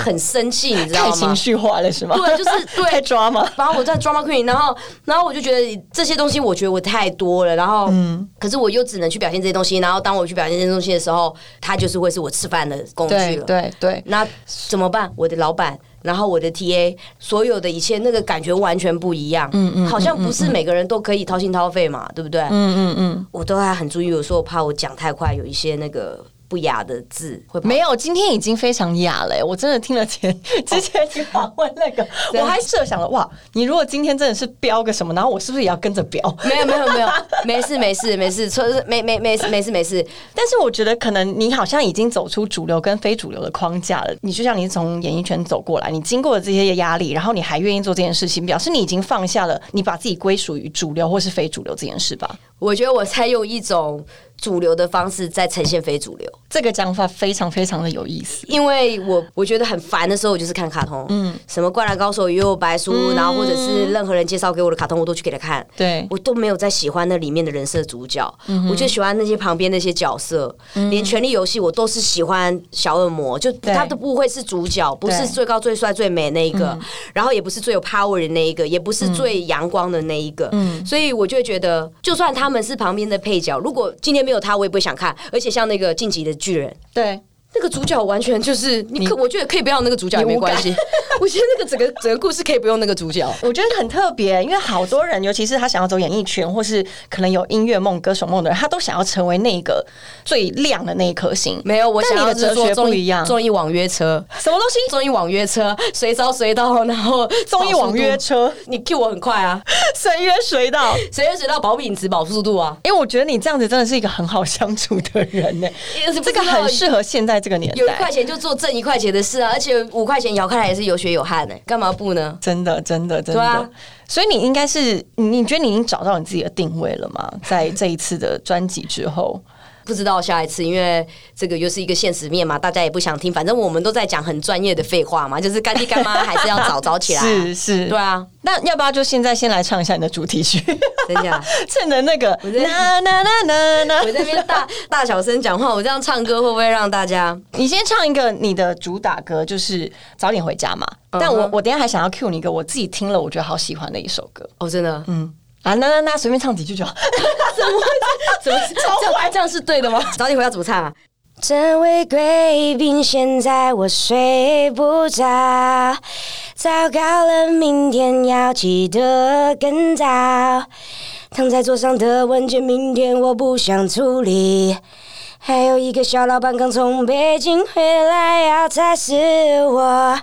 很生气，你知道吗？太情绪化了是吗？对，就是 对，太抓嘛。然后我在 drama queen，然后然后我就觉得这些东西，我觉得我太多了。然后，嗯，可是我又只能去表现这些东西。然后当我去表现这些东西的时候，它就是会是我吃饭的工具了。对对，那怎么办？我的老板，然后我的 TA，所有的一切，那个感觉完全不一样。嗯嗯，好像不是每个人都可以掏心掏肺嘛，对不对？嗯嗯嗯，我都还很注意，有时候怕我讲太快，有一些那个。不雅的字会没有，今天已经非常雅了。我真的听了前之前你访问那个，我还设想了哇，你如果今天真的是标个什么，然后我是不是也要跟着标？没有没有没有，没事没事没事，错是没没没事没事没事。但是我觉得可能你好像已经走出主流跟非主流的框架了。你就像你从演艺圈走过来，你经过了这些压力，然后你还愿意做这件事情，表示你已经放下了你把自己归属于主流或是非主流这件事吧？我觉得我在用一种。主流的方式在呈现非主流，这个讲法非常非常的有意思。因为我我觉得很烦的时候，我就是看卡通，嗯，什么灌篮高手、幽游白书，然后或者是任何人介绍给我的卡通，我都去给他看。对。我都没有在喜欢那里面的人设主角，我就喜欢那些旁边那些角色。连权力游戏我都是喜欢小恶魔，就他都不会是主角，不是最高最帅最美那一个，然后也不是最有 power 的那一个，也不是最阳光的那一个。嗯，所以我就会觉得，就算他们是旁边的配角，如果今天没有有他，我也不会想看。而且像那个晋级的巨人，对。那个主角完全就是你，可我觉得可以不要那个主角也没关系。我觉得那个整个整个故事可以不用那个主角。我觉得很特别，因为好多人，尤其是他想要走演艺圈，或是可能有音乐梦、歌手梦的人，他都想要成为那个最亮的那一颗星。没有，我想要哲学不一样。综艺网约车，什么东西？综艺网约车，随招随到，然后综艺网约车，你 Q 我很快啊，随约随到，随约随到，保品质、保速度啊。因为我觉得你这样子真的是一个很好相处的人呢，这个很适合现在这个年代。有一块钱。就做挣一块钱的事啊，而且五块钱摇开来也是有血有汗的，干嘛不呢？真的，真的，真的。所以你应该是，你觉得你已经找到你自己的定位了吗？在这一次的专辑之后。不知道下一次，因为这个又是一个现实面嘛，大家也不想听。反正我们都在讲很专业的废话嘛，就是干爹干妈还是要早早起来。是是，对啊。那要不要就现在先来唱一下你的主题曲？等一下，趁着那个我这边大 大小声讲话，我这样唱歌会不会让大家？你先唱一个你的主打歌，就是早点回家嘛。但我我等下还想要 cue 你一个我自己听了我觉得好喜欢的一首歌。哦，真的，嗯。啊，那那那随便唱几句就好。怎么怎么这样？这样是对的吗？早点回家怎么唱啊？这位贵宾，现在我睡不着，糟糕了，明天要起得更早。躺在桌上的文件，明天我不想处理。还有一个小老板刚从北京回来，要踩死我。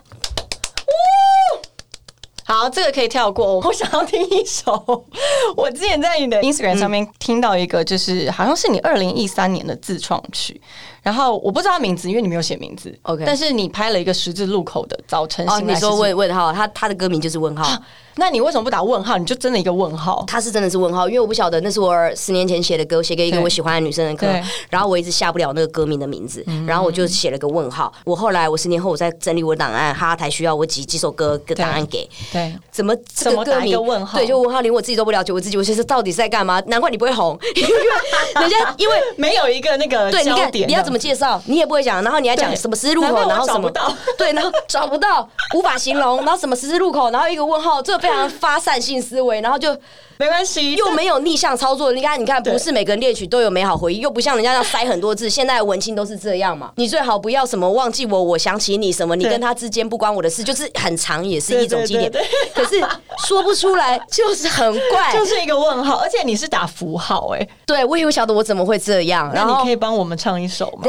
好，这个可以跳过。我想要听一首，我之前在你的 Instagram 上面听到一个，就是好像是你二零一三年的自创曲。然后我不知道名字，因为你没有写名字。OK，但是你拍了一个十字路口的早晨。哦，你说问问号，他他的歌名就是问号。那你为什么不打问号？你就真的一个问号？他是真的是问号，因为我不晓得那是我十年前写的歌，写给一个我喜欢的女生的歌。然后我一直下不了那个歌名的名字，然后我就写了个问号。我后来我十年后我在整理我的档案，哈哈台需要我几几首歌的档案给。对，怎么怎么歌名？问号？对，就问号，连我自己都不了解我自己，我其实到底是在干嘛？难怪你不会红，因为 人家因为没有一个那个对，你看你要怎么介绍，你也。不会讲，然后你还讲什么十字路口，然后什么 对，然后找不到，无法形容，然后什么十字路口，然后一个问号，这非常发散性思维，然后就。没关系，又没有逆向操作。你看，你看，不是每个人猎曲都有美好回忆，又不像人家要塞很多字。现在文青都是这样嘛？你最好不要什么忘记我，我想起你什么，你跟他之间不关我的事，就是很长，也是一种纪念。可是说不出来，就是很怪，就是一个问号。而且你是打符号，哎，对我也不晓得我怎么会这样。然后你可以帮我们唱一首吗？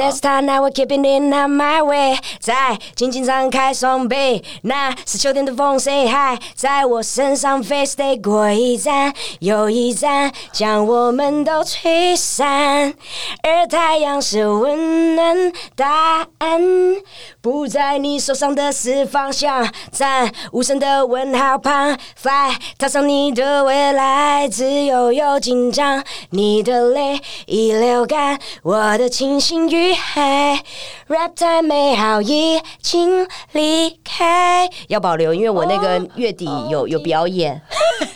在静静张开双臂，那是秋天的风，Say hi，在我身上飞 stay 过一站又一站，将我们都吹散。而太阳是温暖答案，不在你手上的是方向，在无声的问号旁，fly，踏上你的未来，自由又紧张，你的泪已流干，我的清醒与黑，rap time 美好已经离开，要保留，因为我那个月底有有表演，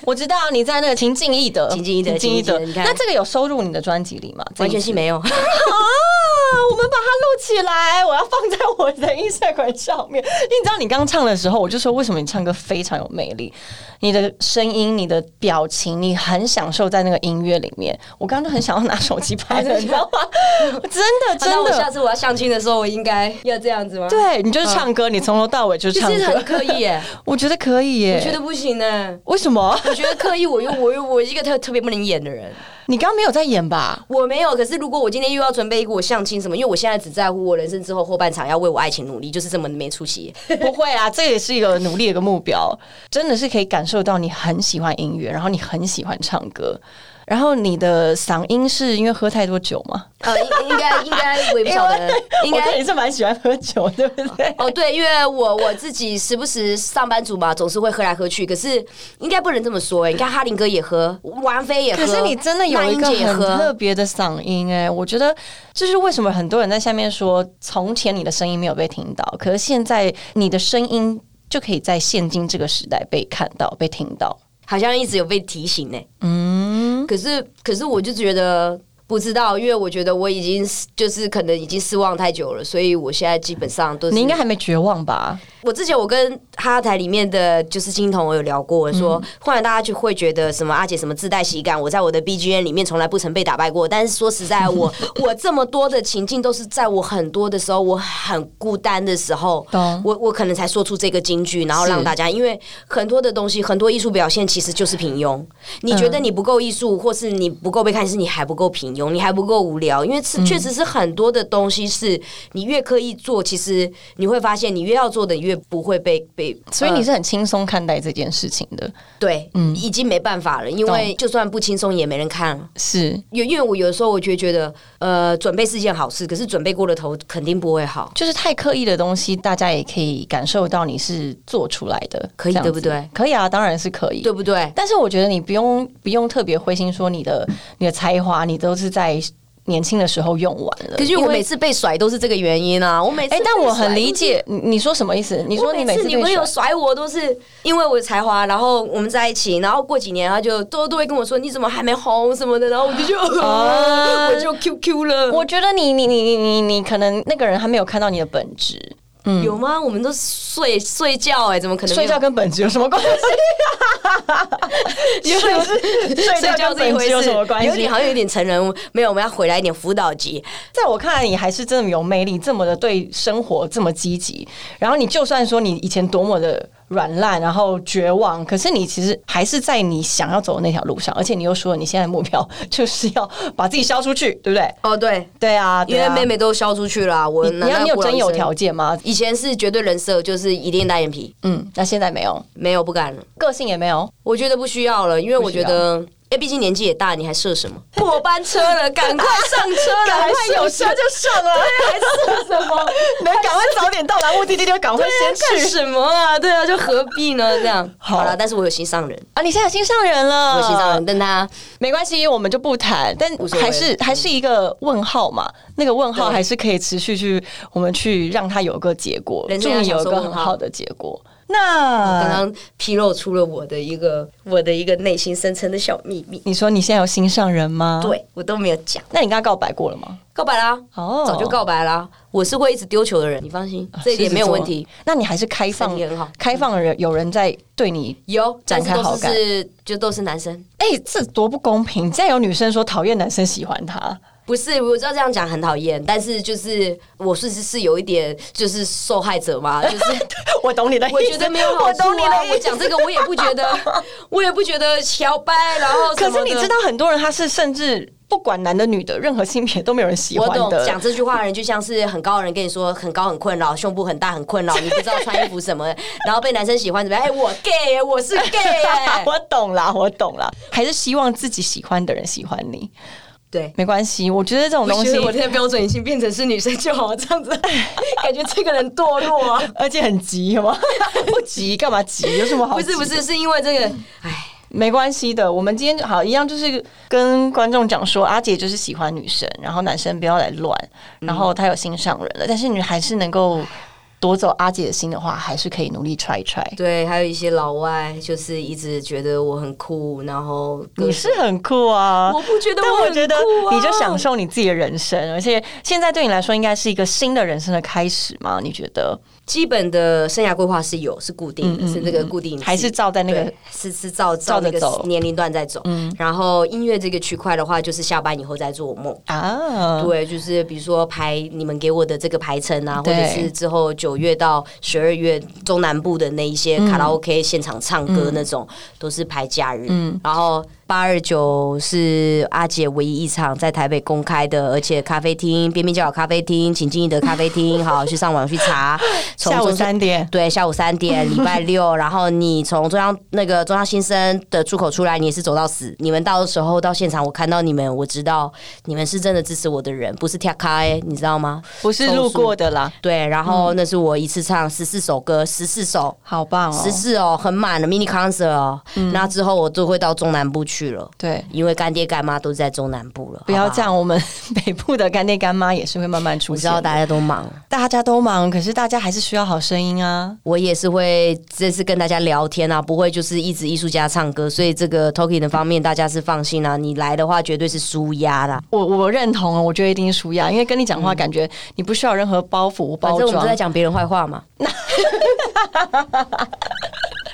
我知道你在那个情境义德，情境义德情境义德情境义德你。看那这个有收入你的专辑里吗？完全是是没有。啊，我们把它录起来，我要放在我的 Instagram 上面。因为你知道，你刚唱的时候，我就说为什么你唱歌非常有魅力，你的声音、你的表情，你很享受在那个音乐里面。我刚刚就很想要拿手机拍的，你知道吗？真的，真那我下。次我要相亲的时候，我应该要这样子吗？，对你就是唱歌，你从头到尾就是唱歌就是很，刻意耶，我觉得可以耶。我觉得不行呢。为什么？我觉得刻意，我又我又我一个特特别不能演的人，你刚刚没有在演吧？我没有。可是如果我今天又要准备一个我相亲什么，因为我现在只在乎我人生之后后半场要为我爱情努力，就是这么没出息。不会啊，这也是一个努力的一个目标，真的是可以感受到你很喜欢音乐，然后你很喜欢唱歌，然后你的嗓音是因为喝太多酒吗？呃，应应该 应该我也不晓得，应该也是蛮喜欢喝酒，对不对？哦，对，因为我我自己时不时上班族嘛，总是会喝来喝去。可是应该不能这么说哎、你看哈林哥也喝，王菲也喝，可是你真的有一个很特。别的嗓音哎、我觉得这是为什么很多人在下面说，从前你的声音没有被听到，可是现在你的声音就可以在现今这个时代被看到、被听到。好像一直有被提醒呢、嗯，可是可是我就觉得不知道，因为我觉得我已经就是可能已经失望太久了，所以我现在基本上都是你应该还没绝望吧？我之前我跟哈哈台里面的就是金童，我有聊过，说忽然大家就会觉得什么阿姐什么自带喜感，我在我的 BGM 里面从来不曾被打败过。但是说实在，我 我这么多的情境都是在我很多的时候，我很孤单的时候，我我可能才说出这个金句，然后让大家，因为很多的东西，很多艺术表现其实就是平庸。你觉得你不够艺术，或是你不够被看，是你还不够平庸，你还不够无聊，因为是确实是很多的东西是你越刻意做，其实你会发现你越要做的，越不会被被。呃所以你是很轻松看待这件事情的，对，嗯已经没办法了，因为就算不轻松也没人看了。是因因为我有的时候我就觉得，呃，准备是件好事，可是准备过了头肯定不会好。就是太刻意的东西，大家也可以感受到你是做出来的，可以对不对？可以啊，当然是可以，对不对？但是我觉得你不用不用特别灰心，说你的你的才华你都是在年轻的时候用完了。可是我每次被甩都是这个原因啊！我每次哎、但我很理解你你说什么意思？你。说你每次女朋友甩甩我都是因为我的才华，然后我们在一起，然后过几年他就都都会跟我说你怎么还没红什么的，然后我就就、啊 我就 QQ 了。我觉得你你你你你你可能那个人还没有看到你的本质，有吗？我们都睡睡觉哎、怎么可能睡觉跟本质有什么关系？睡是睡睡觉觉跟本质是一回事，有什么关系？有点好像有点成人，没有，我们要回来一点辅导级。在我看来，你还是这么有魅力，这么的对生活这么积极。然后你就算说你以前多么的软烂，然后绝望，可是你其实还是在你想要走的那条路上。而且你又说你现在的目标就是要把自己消出去，对不对？哦，对，对啊，因为妹妹都消出去了啊、我你你要你有真有条件。件吗？以前是绝对人设，就是一定单眼皮，嗯，那现在没有，没有不敢了。个性也没有。我觉得不需要了，因为我觉得，哎，毕竟年纪也大，你还射什么？末班车了，赶快上车了，赶快有车就上了，还射什么？能赶快早点到达目的地就赶快先去干什么啊？对啊，就何必呢？这样好好了，但是我有心上人，啊！你现在有心上人了，我有心上人，但他没关系，我们就不谈，但还是还是一个问号嘛。那个问号对还是可以持续去，我们去让他有个结果，祝你有个很好的结果。那刚刚披露出了我的一个我的一个内心深层的小秘密，你说你现在有心上人吗？，对我都没有讲，那你跟他告白过了吗？告白啦，哦早就告白啦。我是会一直丢球的人，你放心，这一点没有问题。。那你还是开放身体很好，开放的人有人在对你。有展开好感是就都是男生，哎、这多不公平！竟然有女生说讨厌男生喜欢她，不是我知道这样讲很讨厌，但是就是我是是是有一点就是受害者嘛，就是我懂你的意思，我觉得没有好我处啊。懂你的。我讲这个我也不觉得，我也不觉得乔掰，然后可是你知道，很多人他是甚至不不管男的女的，任何性别都没有人喜我懂欢的。讲这句话的人，就像是很高的人跟你说很高很困扰，胸部很大很困扰，你不知道穿衣服什么，然后被男生喜欢怎么样？哎、我 gay，我是 gay 耶我懂啦，我懂啦，还是希望自己喜欢的人喜欢你，对。没关系。我觉得这种东西我觉得，我现在标准已经变成是女生就好，这样子 感觉这个人堕落啊。而且很急，好吗？不急干嘛急？有什么好？不是不是，，是因为这个，哎，没关系的。我们今天好一样，就是跟观众讲说，阿姐就是喜欢女生，然后男生不要来乱，然后他有心上人了，但是你还是能够夺走阿姐的心的话，还是可以努力踹一踹。对，还有一些老外就是一直觉得我很酷，然后你是很酷啊，我不觉得我很但我觉得你就享受你自己的人生，而且现在对你来说应该是一个新的人生的开始吗？你觉得？基本的生涯规划是有是固定的，是那个固定还是照在那个是是照照那个照着走年龄段在走。然后音乐这个区块的话，就是下班以后再做梦。啊？对，就是比如说排你们给我的这个排程啊，或者是之后九月到十二月中南部的那一些卡拉 OK 现场唱歌那种，都是排假日。然后八二九是阿姐唯一一场在台北公开的，而且咖啡厅边边角有咖啡厅，请进一的咖啡厅，好去上网去查。从下午中三点，对，下午三点，礼拜六，然后你从中央那个中央新生的出口出来，你也是走到死。你们到的时候到现场，我看到你们，我知道你们是真的支持我的人，不是跳开，你知道吗？不是路过的啦，对，然后那是我一次唱十四首歌，十四首。好棒哦！十四哦，很满的 mini concert 哦。那之后我就会到中南部去了，对，因为干爹干妈都在中南部了。不要这，样，我们 北部的干爹干妈也是会慢慢出现。我知道大家都忙，大家都忙，可是大家还是需要好声音啊。我也是会这次跟大家聊天啊，不会就是一直艺术家唱歌，所以这个 talking 的方面大家是放心啊。你来的话绝对是舒压啦，我我认同啊，我觉得一定是舒压，因为跟你讲话，感觉你不需要任何包袱包装反正我们都在。讲别人坏话嘛。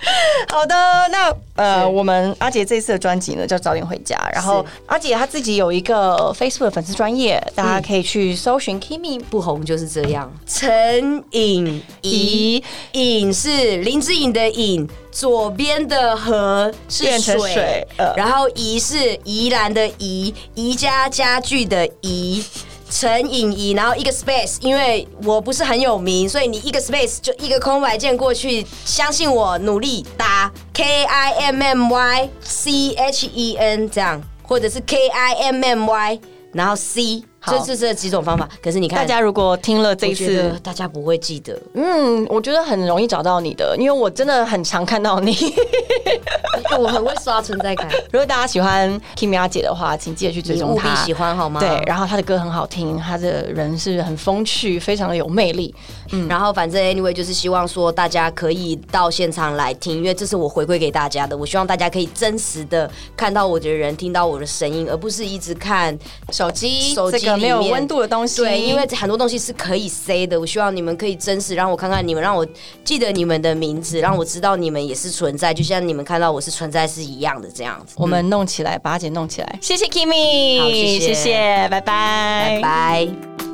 好的，那呃，我们阿杰这次的专辑呢叫《早点回家》，然后阿杰她自己有一个 Facebook 的粉丝专业，大家可以去搜寻 Kimi 不红就是这样。陈颖怡，颖是林志颖的颖，左边的河是水，水呃。然后怡是宜兰的宜，宜家家具的宜。陈颖仪，然后一个 space，因为我不是很有名，所以你一个 space 就一个空白键过去，相信我，努力打 K I M M Y C H E N 这样，或者是 K I M M Y，然后 C，这是这几种方法。可是你看，大家如果听了这一次，大家不会记得，嗯，我觉得很容易找到你的，因为我真的很常看到你。我很会刷存在感，如果大家喜欢 Kimi 阿姐的话，请记得去追你踪她。务必喜欢好吗？对，然后她的歌很好听，她的人是很风趣，非常的有魅力。然后反正 anyway 就是希望说大家可以到现场来听，因为这是我回馈给大家的。我希望大家可以真实的看到我的人，听到我的声音，而不是一直看手机手机这个没有里面温度的东西，对，因为很多东西是可以 say 的。我希望你们可以真实让我看看你们，让我记得你们的名字，让我知道你们也是存在，就像你们看到我是存在是一样的这样子。我们弄起来，把阿姐弄起来。谢谢 Kimi，好谢谢谢谢，拜拜，拜拜。